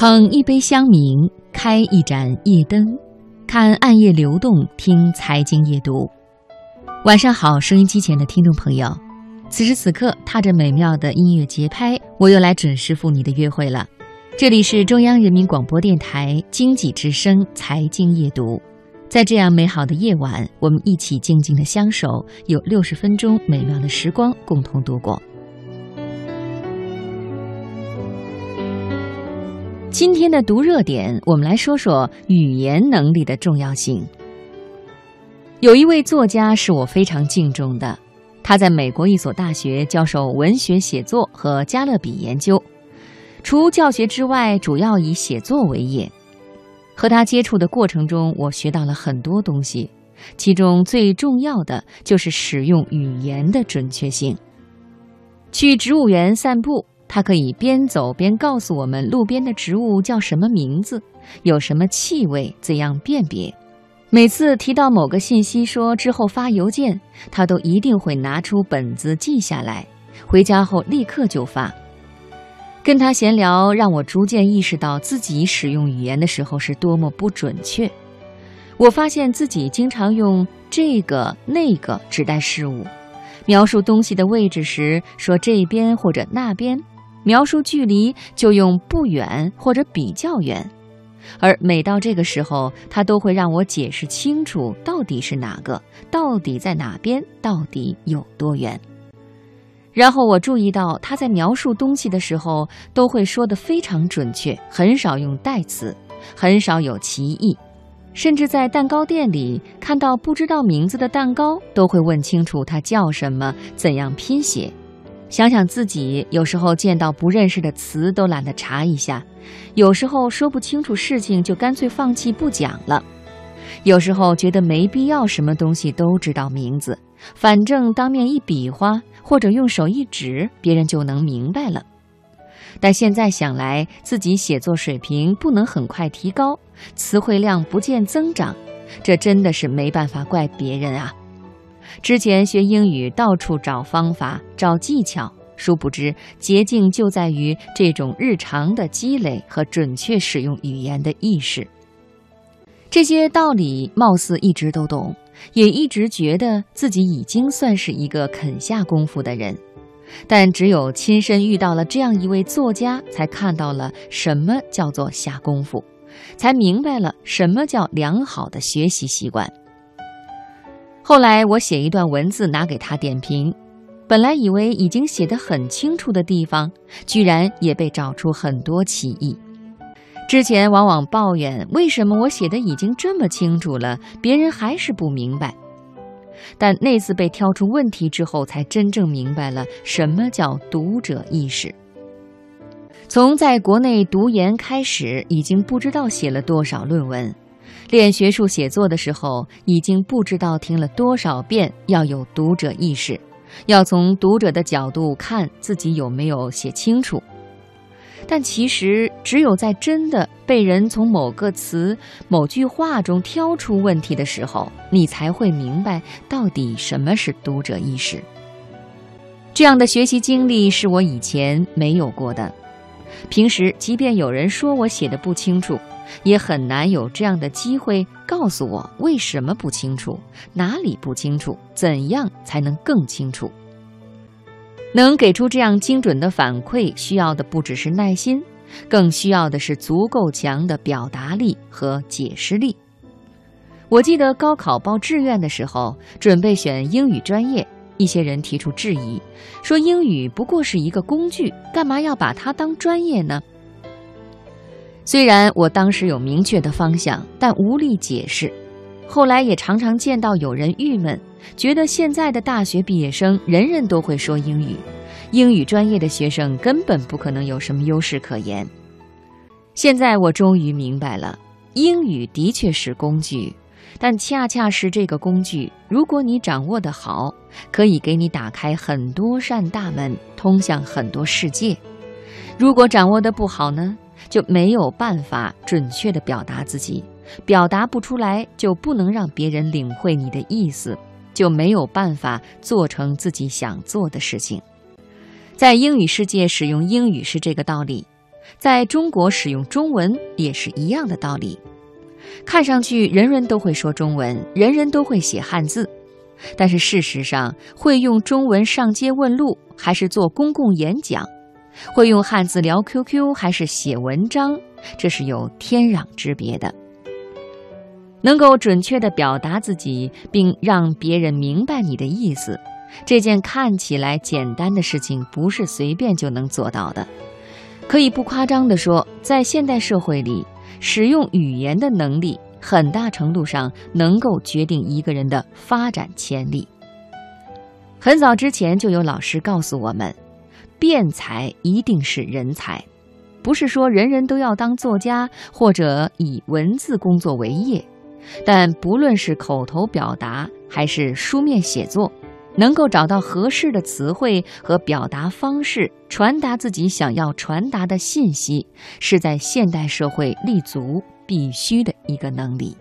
捧一杯香茗，开一盏夜灯，看暗夜流动，听财经夜读。晚上好，收音机前的听众朋友，此时此刻踏着美妙的音乐节拍，我又来准时赴你的约会了。这里是中央人民广播电台经济之声财经夜读，在这样美好的夜晚，我们一起静静的相守，有六十分钟美妙的时光共同度过。今天的读热点，我们来说说语言能力的重要性。有一位作家是我非常敬重的，他在美国一所大学教授文学写作和加勒比研究，除教学之外，主要以写作为业。和他接触的过程中，我学到了很多东西，其中最重要的就是使用语言的准确性。去植物园散步。他可以边走边告诉我们路边的植物叫什么名字，有什么气味，怎样辨别。每次提到某个信息，说之后发邮件，他都一定会拿出本子记下来，回家后立刻就发。跟他闲聊，让我逐渐意识到自己使用语言的时候是多么不准确。我发现自己经常用这个那个指代事物，描述东西的位置时说这边或者那边。描述距离就用不远或者比较远，而每到这个时候，他都会让我解释清楚到底是哪个，到底在哪边，到底有多远。然后我注意到他在描述东西的时候都会说得非常准确，很少用代词，很少有歧义，甚至在蛋糕店里看到不知道名字的蛋糕，都会问清楚它叫什么，怎样拼写。想想自己有时候见到不认识的词都懒得查一下，有时候说不清楚事情就干脆放弃不讲了，有时候觉得没必要什么东西都知道名字，反正当面一比划或者用手一指，别人就能明白了。但现在想来，自己写作水平不能很快提高，词汇量不见增长，这真的是没办法怪别人啊。之前学英语到处找方法、找技巧，殊不知捷径就在于这种日常的积累和准确使用语言的意识。这些道理貌似一直都懂，也一直觉得自己已经算是一个肯下功夫的人，但只有亲身遇到了这样一位作家，才看到了什么叫做下功夫，才明白了什么叫良好的学习习惯。后来我写一段文字拿给他点评，本来以为已经写得很清楚的地方，居然也被找出很多歧义。之前往往抱怨为什么我写的已经这么清楚了，别人还是不明白。但那次被挑出问题之后，才真正明白了什么叫读者意识。从在国内读研开始，已经不知道写了多少论文。练学术写作的时候，已经不知道听了多少遍要有读者意识，要从读者的角度看自己有没有写清楚。但其实，只有在真的被人从某个词、某句话中挑出问题的时候，你才会明白到底什么是读者意识。这样的学习经历是我以前没有过的。平时，即便有人说我写的不清楚。也很难有这样的机会告诉我为什么不清楚，哪里不清楚，怎样才能更清楚。能给出这样精准的反馈，需要的不只是耐心，更需要的是足够强的表达力和解释力。我记得高考报志愿的时候，准备选英语专业，一些人提出质疑，说英语不过是一个工具，干嘛要把它当专业呢？虽然我当时有明确的方向，但无力解释。后来也常常见到有人郁闷，觉得现在的大学毕业生人人都会说英语，英语专业的学生根本不可能有什么优势可言。现在我终于明白了，英语的确是工具，但恰恰是这个工具，如果你掌握得好，可以给你打开很多扇大门，通向很多世界；如果掌握得不好呢？就没有办法准确地表达自己，表达不出来，就不能让别人领会你的意思，就没有办法做成自己想做的事情。在英语世界使用英语是这个道理，在中国使用中文也是一样的道理。看上去人人都会说中文，人人都会写汉字，但是事实上，会用中文上街问路，还是做公共演讲；会用汉字聊 QQ，还是写文章，这是有天壤之别的。能够准确地表达自己，并让别人明白你的意思，这件看起来简单的事情，不是随便就能做到的。可以不夸张地说，在现代社会里，使用语言的能力，很大程度上能够决定一个人的发展潜力。很早之前就有老师告诉我们，辩才一定是人才，不是说人人都要当作家或者以文字工作为业。但不论是口头表达还是书面写作，能够找到合适的词汇和表达方式，传达自己想要传达的信息，是在现代社会立足必须的一个能力。